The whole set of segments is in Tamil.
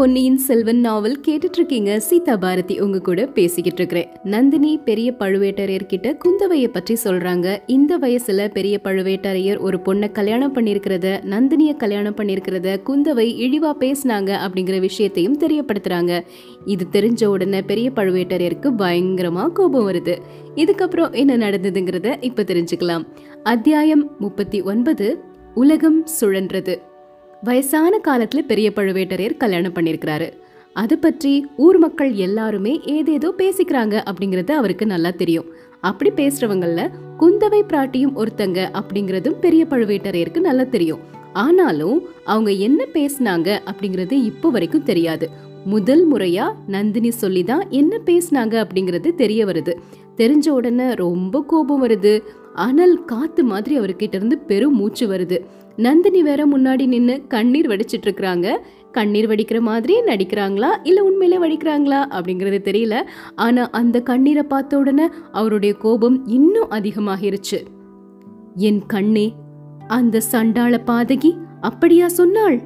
பொன்னியின் செல்வன் நாவல் கேட்டுட்டு இருக்கீங்க சீதா பாரதி உங்க கூட பேசிக்கிட்டு இருக்கிறேன் நந்தினி பெரிய பழுவேட்டரையர் கிட்ட குந்தவைய பற்றி சொல்றாங்க. இந்த வயசுல பெரிய பழுவேட்டரையர் ஒரு பொண்ணை கல்யாணம் பண்ணிருக்கிறத நந்தினிய கல்யாணம் பண்ணிருக்கிறத குந்தவை இழிவா பேசினாங்க அப்படிங்கிற விஷயத்தையும் தெரியப்படுத்துறாங்க. இது தெரிஞ்ச உடனே பெரிய பழுவேட்டரையருக்கு பயங்கரமா கோபம் வருது. இதுக்கப்புறம் என்ன நடந்ததுங்கிறத இப்ப தெரிஞ்சுக்கலாம். அத்தியாயம் முப்பத்தி ஒன்பது உலகம் சுழன்றது. வயசான காலத்துல பெரிய பழுவேட்டரையர் கல்யாணம் பண்ணியிருக்கிறாரு. அதை பற்றி ஊர் மக்கள் எல்லாருமே ஏதேதோ பேசிக்கிறாங்க அப்படிங்கறது அவருக்கு நல்லா தெரியும். அப்படி பேசுறவங்கள குந்தவை பிராட்டியும் ஒருத்தங்க அப்படிங்கறதும் பெரிய பழுவேட்டரையருக்கு நல்லா தெரியும். ஆனாலும் அவங்க என்ன பேசுனாங்க அப்படிங்கறது இப்போ வரைக்கும் தெரியாது. முதல் முறையா நந்தினி சொல்லி தான் என்ன பேசுனாங்க அப்படிங்கிறது தெரிய வருது. தெரிஞ்ச உடனே ரொம்ப கோபம் வருது. அனல் காத்து மாதிரி அவர்கிட்ட இருந்து பெரும் மூச்சு வருது. நந்தினி வேற முன்னாடி நின்னு கண்ணீர் வடிச்சிட்டு இருக்கிறாங்க கண்ணீர் வடிக்கிற மாதிரி நடிக்கிறாங்களா? இல்ல உண்மையிலே வடிக்கிறாங்களா? அப்படிங்கறது தெரியல. ஆனா அந்த கண்ணீரை பார்த்த உடனே அவருடைய கோபம் இன்னும் அதிகமாகிருச்சு. என் கண்ணே அந்த சண்டாள பாதகி அப்படியா சொன்னாள்?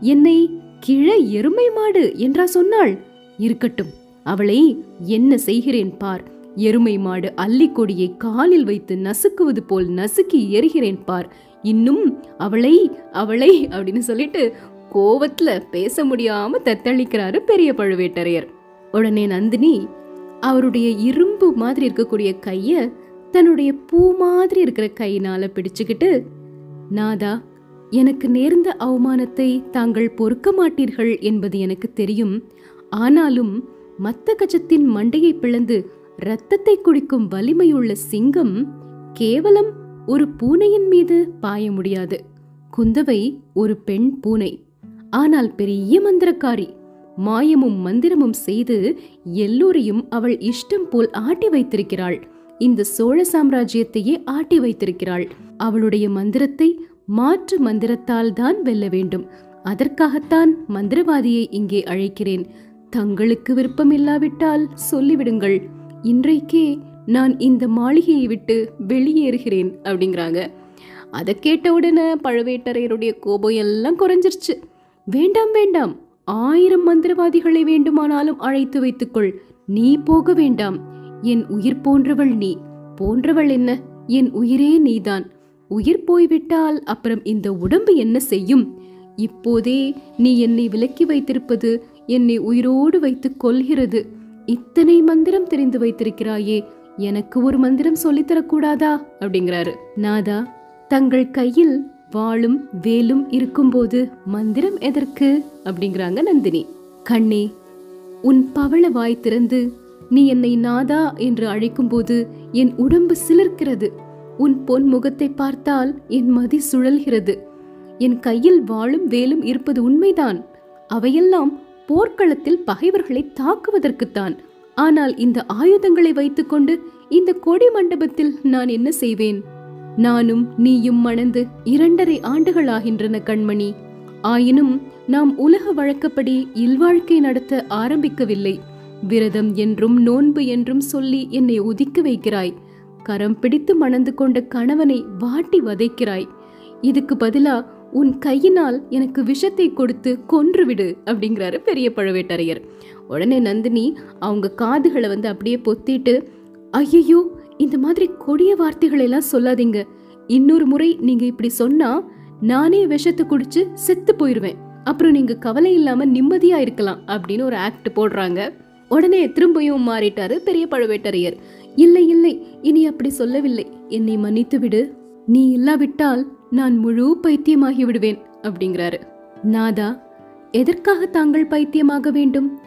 என்னை கிழ எருமை மாடு என்றா சொன்னாள்? இருக்கட்டும் அவளை என்ன செய்கிறேன் பார். எருமை மாடு அல்லிக்கொடியை காலில் வைத்து நசுக்குவது போல் நசுக்கி எறிகிறேன் பார். இன்னும் அவளை அவளை அப்படின்னு சொல்லிட்டு கோவத்துல பேச முடியாம தத்தளிக்கிறாரு பெரிய பழுவேட்டரையர். உடனே நந்தினி அவருடைய இரும்பு மாதிரி இருக்கக்கூடிய கைய தன்னுடைய பூ மாதிரி இருக்கிற கையினால பிடிச்சுக்கிட்டு நாதா எனக்கு நேர்ந்த அவமானத்தை தாங்கள் பொறுக்க மாட்டீர்கள் என்பது எனக்கு தெரியும். ஆனாலும் மத்த கஜத்தின் மண்டையை பிளந்து ரத்தத்தை குடிக்கும் வலிமையுள்ள சிங்கம் கேவலம் ஒரு பூனையின் மீது பாய முடியாது. குந்தவை ஒரு பெண் பூனை. ஆனால் பெரிய மந்திரக்காரி. மாயமும் மந்திரமும் செய்து எல்லோரையும் அவள் இஷ்டம் போல் ஆட்டி வைத்திருக்கிறாள். இந்த சோழ சாம்ராஜ்யத்தையே ஆட்டி வைத்திருக்கிறாள். அவளுடைய மந்திரத்தை மாற்று மந்திரத்தால் தான் வெல்ல வேண்டும். அதற்காகத்தான் மந்திரவாதியை இங்கே அழைக்கிறேன். தங்களுக்கு விருப்பமில்லாவிட்டால் சொல்லிவிடுங்கள். இன்றைக்கே நான் இந்த மாளிகையை விட்டு வெளியேறுகிறேன் அப்படிங்கிறாங்க. அதை கேட்ட உடனே பழுவேட்டரையருடைய கோபம் எல்லாம் குறைஞ்சிருச்சு. வேண்டாம் வேண்டாம். ஆயிரம் மந்திரவாதிகளை வேண்டுமானாலும் அழைத்து வைத்துக்கொள். நீ போக வேண்டாம். என் உயிர் போன்றவள் நீ. போன்றவள் என்ன? என் உயிரே நீதான். உயிர் போய்விட்டால் அப்புறம் இந்த உடம்பு என்ன செய்யும்? இப்போதே நீ என்னை விலக்கி வைத்திருப்பது என்னை உயிரோடு வைத்துக் கொள்கிறது. இத்தனை மந்திரம் தெரிந்து வைத்திருக்கிறாயே. எனக்கு ஒரு மந்திரம் சொல்லித்தரக்கூடாதா? அப்படிங்கிறாரு. நாதா தங்கள் கையில் வாளும் வேலும் இருக்கும்போது மந்திரம் எதற்கு? அப்படிங்கிறாங்க நந்தினி. கண்ணே உன் பவள வாய் திறந்து நீ என்னை நாதா என்று அழைக்கும்போது என் உடம்பு சிலிர்க்கிறது. உன் பொன் முகத்தை பார்த்தால் என் மதி சுழல்கிறது. என் கையில் வாழும் வேலும் இருப்பது உண்மைதான். அவையெல்லாம் போர்க்களத்தில் பகைவர்களை தாக்குவதற்குத்தான். ஆனால் இந்த ஆயுதங்களை வைத்துக்கொண்டு இந்த கொடி மண்டபத்தில் நான் என்ன செய்வேன்? நானும் நீயும் மணந்து இரண்டரை ஆண்டுகளாகின்றன கண்மணி. ஆயினும் நாம் உலக வழக்கப்படி இல்வாழ்க்கை நடத்த ஆரம்பிக்கவில்லை. விரதம் என்றும் நோன்பு என்றும் சொல்லி என்னை ஒதுக்க வைக்கிறாய். கரம் பிடித்து மணந்து கொண்ட கணவனை வாட்டி வதைக்கிறாய். இதுக்கு பதிலா உன் கையினால் எனக்கு விஷத்தை கொடுத்து கொன்றுவிடு அப்படிங்கிறாரு பெரிய பழுவேட்டரையர். உடனே நந்தினி அவங்க காதுகளை வந்து அப்படியே பொத்திட்டு ஐயையோ இந்த மாதிரி கொடிய வார்த்தைகளை எல்லாம் சொல்லாதீங்க. இன்னொரு முறை நீங்க இப்படி சொன்னா நானே விஷத்தை குடிச்சு செத்து போயிருவேன். அப்புறம் நீங்க கவலை இல்லாம நிம்மதியா இருக்கலாம் அப்படின்னு ஒரு ஆக்ட் போடுறாங்க. உடனே திரும்பியும் மாறிட்டாரு பெரிய பழுவேட்டரையர். இல்லை இல்லை இனி அப்படி சொல்லவில்லை. என்னை மன்னித்து விடு. நீ இல்லாவிட்டால் நான் முழு பைத்தியமாகி விடுவேன் அப்படிங்கிறாரு. நாதா எதற்காக தாங்கள் பைத்தியமாக வேண்டும்?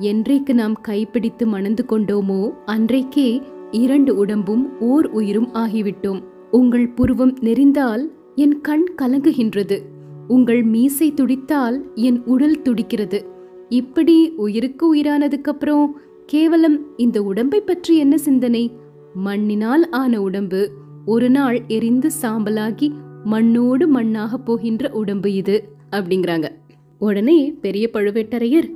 என்றைக்கு நாம் கைப்பிடித்து மணந்து கொண்டோமோ அன்றைக்கே இரண்டு உடம்பும் ஓர் உயிரும் ஆகிவிட்டோம். உங்கள் புருவம் நெறிந்தால் என் கண் கலங்குகின்றது. உங்கள் மீசை துடித்தால் என் உடல் துடிக்கிறது. இப்படி உயிருக்கு உயிரானதுக்கு அப்புறம் கேவலம் இந்த உடம்பை பற்றி என்ன சிந்தனை? மண்ணினால் ஆன உடம்பு ஒரு நாள் எரிந்து சாம்பலாகி மண்ணோடு மண்ணாக போகின்ற உடம்பு இது அப்படிங்கிறாங்க. உடனே பெரிய பழுவேட்டரையர்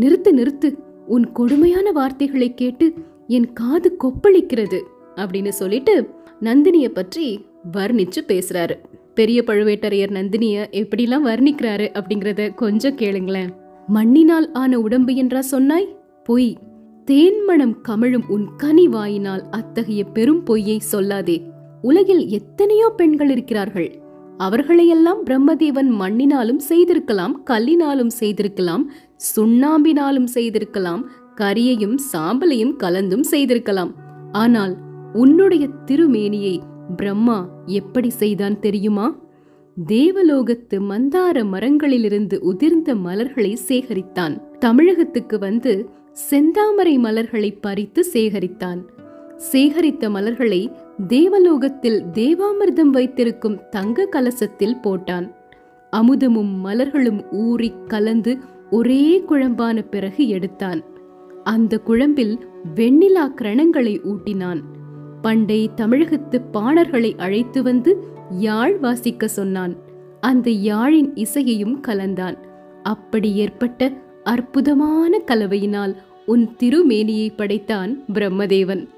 நிறுத்து நிறுத்து. உன் கொடுமையான வார்த்தைகளை கேட்டு என் காது கொப்பளிக்கிறது அப்படின்னு சொல்லிட்டு நந்தினிய பற்றி வர்ணிச்சு பேசுறாரு. பெரிய பழுவேட்டரையர் நந்தினிய எப்படிலாம் வர்ணிக்கிறாரு அப்படிங்கறத கொஞ்சம் கேளுங்களேன். மண்ணினால் ஆன உடம்பு என்றா சொன்னாய்? பொய். தேன்மணம் கமழும் உன் கனி வாயினால் அத்தகைய பெரும் பொய்யை சொல்லாதே. உலகில் எத்தனையோ பெண்கள் இருக்கிறார்கள். அவர்களையெல்லாம் பிரம்மதேவன் மண்ணினாலும் செய்திருக்கலாம் கல்லினாலும் செய்திருக்கலாம் சுண்ணாம்பினாலும் செய்திருக்கலாம் கரியையும் சாம்பலையும் கலந்தும் செய்திருக்கலாம். ஆனால் உன்னுடைய திருமேனியை பிரம்மா எப்படி செய்தான் தெரியுமா? தேவலோகத்து மந்தார மரங்களிலிருந்து உதிர்ந்த மலர்களை சேகரித்தான். தமிழகத்துக்கு வந்து செந்தாமரை மலர்களை பறித்து சேகரித்தான். சேகரித்த மலர்களை தேவலோகத்தில் தேவாமிர்தம் வைத்திருக்கும் தங்க கலசத்தில் போட்டான். அமுதமும் மலர்களும் ஊறி கலந்து ஒரே குழம்பான பிறகு எடுத்தான். அந்த குழம்பில் வெண்ணிலா கிரணங்களை ஊட்டினான். பண்டை தமிழகத்து பாணர்களை அழைத்து வந்து யாழ் வாசிக்க சொன்னான். அந்த யாழின் இசையையும் கலந்தான். அப்படி ஏற்பட்ட அற்புதமான கலவையினால் உன் திருமேனியை படைத்தான் பிரம்மதேவன்.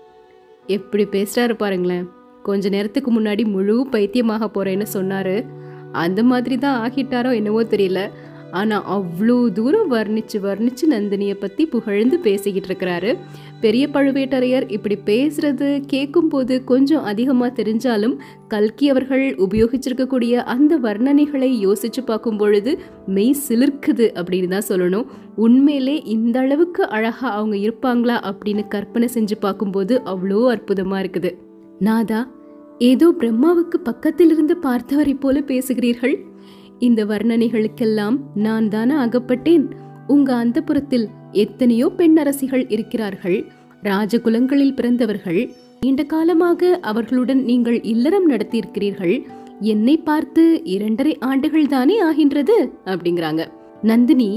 எப்படி பேசுறாரு பாருங்களேன். கொஞ்ச நேரத்துக்கு முன்னாடி முழு பைத்தியமாக போறேன்னு சொன்னாரு. அந்த மாதிரி தான் ஆகிட்டாரோ என்னவோ தெரியல. ஆனால் அவ்வளோ தூரம் வர்ணிச்சு வர்ணிச்சு நந்தினியை பற்றி புகழ்ந்து பேசிக்கிட்டு இருக்கிறாரு. பெரிய பழுவேட்டரையர் இப்படி பேசுறது கேட்கும்போது கொஞ்சம் அதிகமாக தெரிஞ்சாலும் கல்கி அவர்கள் உபயோகிச்சிருக்கக்கூடிய அந்த வர்ணனைகளை யோசிச்சு பார்க்கும் பொழுது மெய் சிலிர்க்குது அப்படின்னு தான் சொல்லணும். உண்மையிலே இந்த அளவுக்கு அழகாக அவங்க இருப்பாங்களா அப்படின்னு கற்பனை செஞ்சு பார்க்கும்போது அவ்வளோ அற்புதமாக இருக்குது. நாதா ஏதோ பிரம்மாவுக்கு பக்கத்திலிருந்து பார்த்தவரை போல பேசுகிறீர்கள்? இந்த வர்ணனைகளுக்கெல்லாம் நான் தானே அகப்பட்டேன். உங்க அந்தப்புறத்தில் எத்தனையோ பெண்ணரசிகள் இருக்கிறார்கள். ராஜகுலங்களில் பிறந்தவர்கள். நீண்ட காலமாக அவர்களுடன் நீங்கள் இல்லறம் நடத்தியிருக்கிறீர்கள். என்னை பார்த்து இரண்டரை ஆண்டுகள் தானே ஆகின்றது? அப்படிங்கிறாங்க. நந்தினி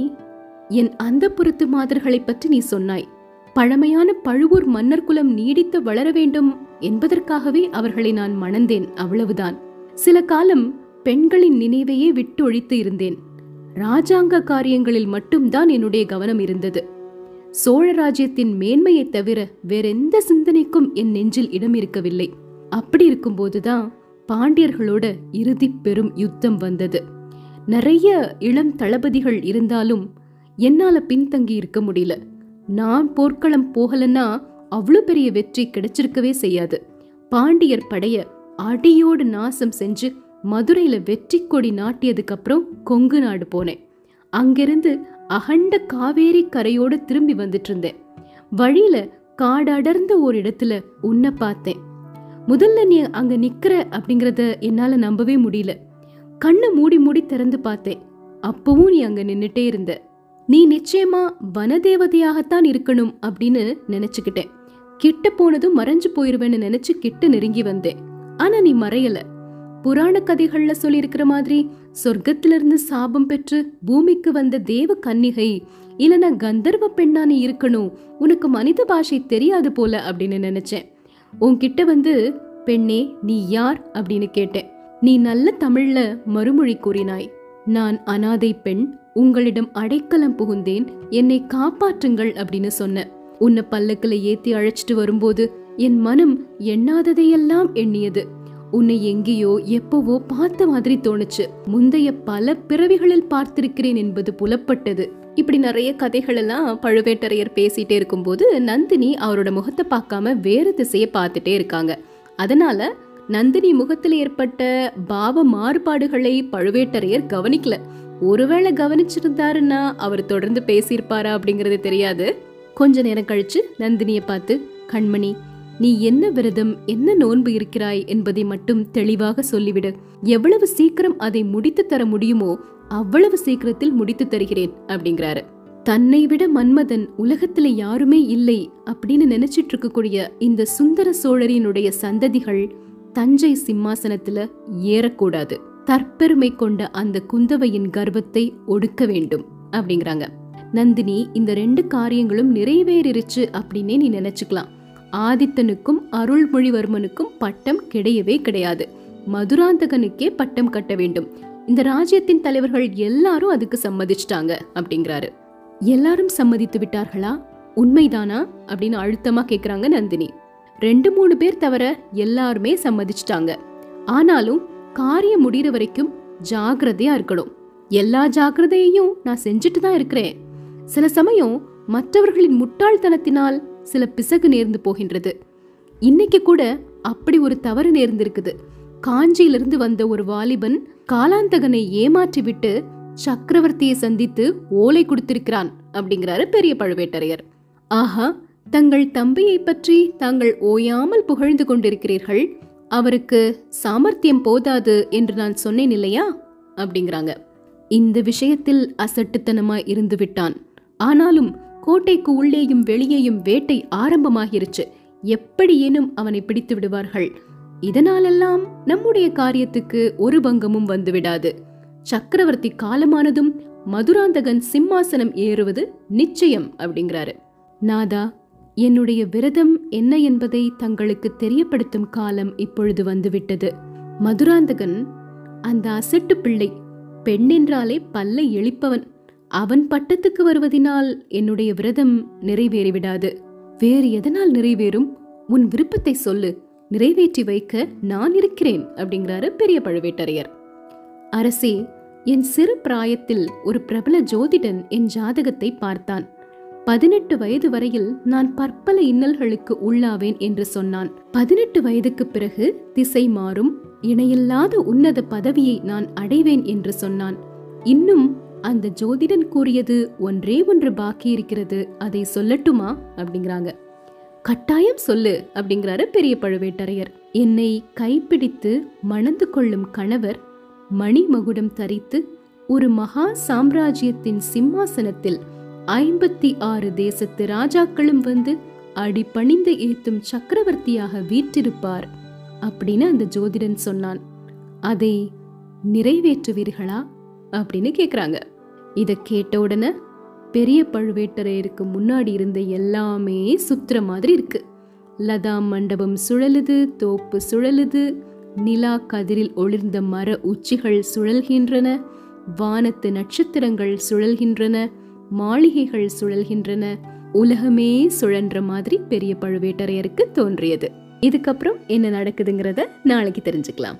என் அந்தப்புறத்து மாதர்களை பற்றி நீ சொன்னாய். பழமையான பழுவூர் மன்னர் குலம் நீடித்து வளர வேண்டும் என்பதற்காகவே அவர்களை நான் மணந்தேன் அவ்வளவுதான். சில காலம் பெண்களின் நினைவையே விட்டு ஒழித்து இருந்தேன். ராஜாங்க காரியங்களில் மட்டும்தான் என்னுடைய கவனம் இருந்தது. சோழ ராஜ்யத்தின் மேன்மையை தவிர வேறெந்த சிந்தனைக்கும் என் நெஞ்சில் இடம் இருக்கவில்லை. அப்படி இருக்கும்போதுதான் பாண்டியர்களோட இறுதி பெரும் யுத்தம் வந்தது. நிறைய இளம் தளபதிகள் இருந்தாலும் என்னால பின்தங்கி இருக்க முடியல. நான் போர்க்களம் போகலன்னா அவ்வளோ பெரிய வெற்றி கிடைச்சிருக்கவே செய்யாது. பாண்டியர் படைய அடியோடு நாசம் செஞ்சு மதுரையில் வெற்றி கொடி நாட்டியதுக்கப்புறம் கொங்கு நாடு போனேன். அங்கிருந்து அகண்ட காவேரி கரையோடு திரும்பி வந்துட்டு இருந்தேன் வழியில காடடர்ந்த ஒரு இடத்துல உன்னை பார்த்தேன். முதல்ல நீ அங்க நிக்கிற அப்படிங்கறத என்னால நம்பவே முடியல. கண்ணை மூடி மூடி திறந்து பார்த்தேன். அப்பவும் நீ அங்க நின்னுட்டே இருந்த. நீ நிச்சயமா வனதேவதையாகத்தான் இருக்கணும் அப்படின்னு நினைச்சுக்கிட்டேன். கிட்ட போனதும் மறைஞ்சு போயிருவேன்னு நினைச்சு கிட்ட நெருங்கி வந்தேன். ஆனா நீ மறையலை. புராண கதைகள்ல சொல்லியிருக்கிற மாதிரி சொர்க்கத்திலிருந்து சாபம் பெற்று பூமிக்கு வந்த தேவ கன்னிகை இல்லனா கந்தர்வ பெண்ணா நீ இருக்கணும். உனக்கு மனித பாஷை தெரியாது போல அப்படின்னு நினைச்சேன். உன்கிட்ட வந்து பெண்ணே நீ யார்? அப்படின்னு கேட்டேன். நீ நல்ல தமிழ்ல மறுமொழி கூறினாய். நான் அனாதை பெண் உங்களிடம் அடைக்கலம் புகுந்தேன். என்னை காப்பாற்றுங்கள் அப்படின்னு சொன்ன உன்னை பல்லக்கில ஏத்தி அழைச்சிட்டு வரும்போது என் மனம் எண்ணாததையெல்லாம் எண்ணியது. உன்னை எங்கேயோ எப்பவோ பார்த்த மாதிரி தோணுச்சு. முந்தைய பல பிறவிகளில் பார்த்திருக்கிறேன் என்பது புலப்பட்டது. இப்படி நிறைய கதைகள் எல்லாம் பழுவேட்டரையர் பேசிட்டே இருக்கும்போது நந்தினி அவரோட முகத்தை பார்க்காம வேறு திசையை பார்த்துட்டே இருக்காங்க. அதனால நந்தினி முகத்தில் ஏற்பட்ட பாவ மாறுபாடுகளை பழுவேட்டரையர் கவனிக்கல. ஒருவேளை கவனிச்சிருந்தாருன்னா அவர் தொடர்ந்து பேசியிருப்பாரா அப்படிங்கறது தெரியாது. கொஞ்ச நேரம் கழிச்சு நந்தினிய பார்த்து கண்மணி நீ என்ன விரதம் என்ன நோன்பு இருக்கிறாய் என்பதை மட்டும் தெளிவாக சொல்லிவிடு. எவ்வளவு சீக்கிரம் அதை முடித்து தர முடியுமோ அவ்வளவு சீக்கிரத்தில் முடித்து தருகிறேன் அப்படிங்கிறாரு. தன்னை விட மன்மதன் உலகத்துல யாருமே இல்லை அப்படின்னு நினைச்சிட்டு இருக்கக்கூடிய இந்த சுந்தர சோழரினுடைய சந்ததிகள் தஞ்சை சிம்மாசனத்துல ஏறக்கூடாது. தற்பெருமை கொண்ட அந்த குந்தவையின் கர்வத்தை ஒடுக்க வேண்டும் அப்படிங்கிறாங்க. நந்தினி இந்த ரெண்டு காரியங்களும் நிறைவேறிருச்சு அப்படின்னே நீ நினைச்சுக்கலாம். ஆதித்தனுக்கும் அருள்மொழிவர்மனுக்கும் பட்டம் கிடையவே கிடையாது. மதுராந்தகனுக்கே பட்டம் கட்ட வேண்டும். இந்த ராஜ்யத்தின் தலைவர்கள் எல்லாரும் அதுக்கு சம்மதிச்சிட்டாங்க அப்படிங்கிறாரு. எல்லாரும் சம்மதித்து விட்டார்களா? உண்மைதானா? அப்படின்னு அழுத்தமா கேக்குறாங்க நந்தினி. ரெண்டு மூணு பேர் தவிர எல்லாருமே சம்மதிச்சிட்டாங்க. ஆனாலும் காரியம் முடிகிற வரைக்கும் ஜாகிரதையா இருக்கணும். எல்லா ஜாக்கிரதையையும் நான் செஞ்சுட்டு தான் இருக்கிறேன். சில சமயம் மற்றவர்களின் முட்டாள்தனத்தினால் சில பிசகு நேர்ந்து போகின்றது. இன்னைக்கு கூட அப்படி ஒரு தவறு நேர்ந்திருக்குது. காஞ்சியிலிருந்து வந்த ஒரு வாலிபன் காலாந்தகனை ஏமாற்றிவிட்டு சக்கரவர்த்தியை சந்தித்து ஓலை கொடுத்திருக்கிறான் அப்படிங்கிறாரு பெரிய பழுவேட்டரையர். ஆஹா தங்கள் தம்பியை பற்றி தாங்கள் ஓயாமல் புகழ்ந்து கொண்டிருக்கிறீர்கள். அவருக்கு சாமர்த்தியம் போதாது என்று நான் சொன்னேன் இல்லையா? அப்படிங்கிறாங்க. இந்த விஷயத்தில் அசட்டுத்தனமாய் இருந்து விட்டான் ஆனாலும் கோட்டைக்கு உள்ளேயும் வெளியேயும் வேட்டை ஆரம்பமாகிருச்சு. எப்படியேனும் அவனை பிடித்து விடுவார்கள். இதனாலெல்லாம் நம்முடைய காரியத்துக்கு ஒரு பங்கமும் வந்துவிடாது. சக்கரவர்த்தி காலமானதும் மதுராந்தகன் சிம்மாசனம் ஏறுவது நிச்சயம் அப்படிங்கிறாரு. நாதா என்னுடைய விரதம் என்ன என்பதை தங்களுக்கு தெரியப்படுத்தும் காலம் இப்பொழுது வந்துவிட்டது. மதுராந்தகன் அந்த அசட்டு பிள்ளை பெண்ணென்றாலே பல்லை எழிப்பவன். அவன் பட்டத்துக்கு வருவதினால் என்னுடைய விரதம் நிறைவேறிவிடாது. வேறு எதனால் நிறைவேறும்? உன் விருப்பத்தை சொல்லு. நிறைவேற்றி வைக்க நான் இருக்கிறேன் அப்படிங்கிறாரு பெரிய பழுவேட்டரையர். அரசே என் சிறு பிராயத்தில் ஒரு பிரபல ஜோதிடன் என் ஜாதகத்தை பார்த்தான். பதினெட்டு வயது வரையில் நான் பற்பல இன்னல்களுக்கு உள்ளாவேன் என்று சொன்னான். பதினெட்டு வயதுக்கு பிறகு திசை மாறும். இணையில்லாத உன்னத பதவியை நான் அடைவேன் என்று சொன்னான். இன்னும் அந்த ஜோதிடன் கூறியது ஒன்றே ஒன்று பாக்கி இருக்கிறது. அதை சொல்லட்டுமா? அப்படிங்கிறாங்க. கட்டாயம் சொல்லு அப்படிங்கிறாரு பெரிய பழுவேட்டரையர். என்னை கைப்பிடித்து மணந்து கொள்ளும் கணவர் மணிமகுடம் தரித்து ஒரு மகா சாம்ராஜ்யத்தின் சிம்மாசனத்தில் ஐம்பத்தி ஆறு தேசத்து ராஜாக்களும் வந்து அடிபணிந்து ஏத்தும் சக்கரவர்த்தியாக வீற்றிருப்பார் அப்படின்னு அந்த ஜோதிடன் சொன்னான். அதை நிறைவேற்றுவீர்களா? அப்படின்னு கேட்குறாங்க இதை கேட்ட உடனே பெரிய பழுவேட்டரையருக்கு முன்னாடி இருந்த எல்லாமே சுத்துற மாதிரி இருக்கு. லதா மண்டபம் சுழலுது தோப்பு சுழலுது நிலா கதிரில் ஒளிர்ந்த மர உச்சிகள் சுழல்கின்றன வானத்து நட்சத்திரங்கள் சுழல்கின்றன மாளிகைகள் சுழல்கின்றன உலகமே சுழன்ற மாதிரி பெரிய பழுவேட்டரையருக்கு தோன்றியது. இதுக்கப்புறம் என்ன நடக்குதுங்கிறத நாளைக்கு தெரிஞ்சுக்கலாம்.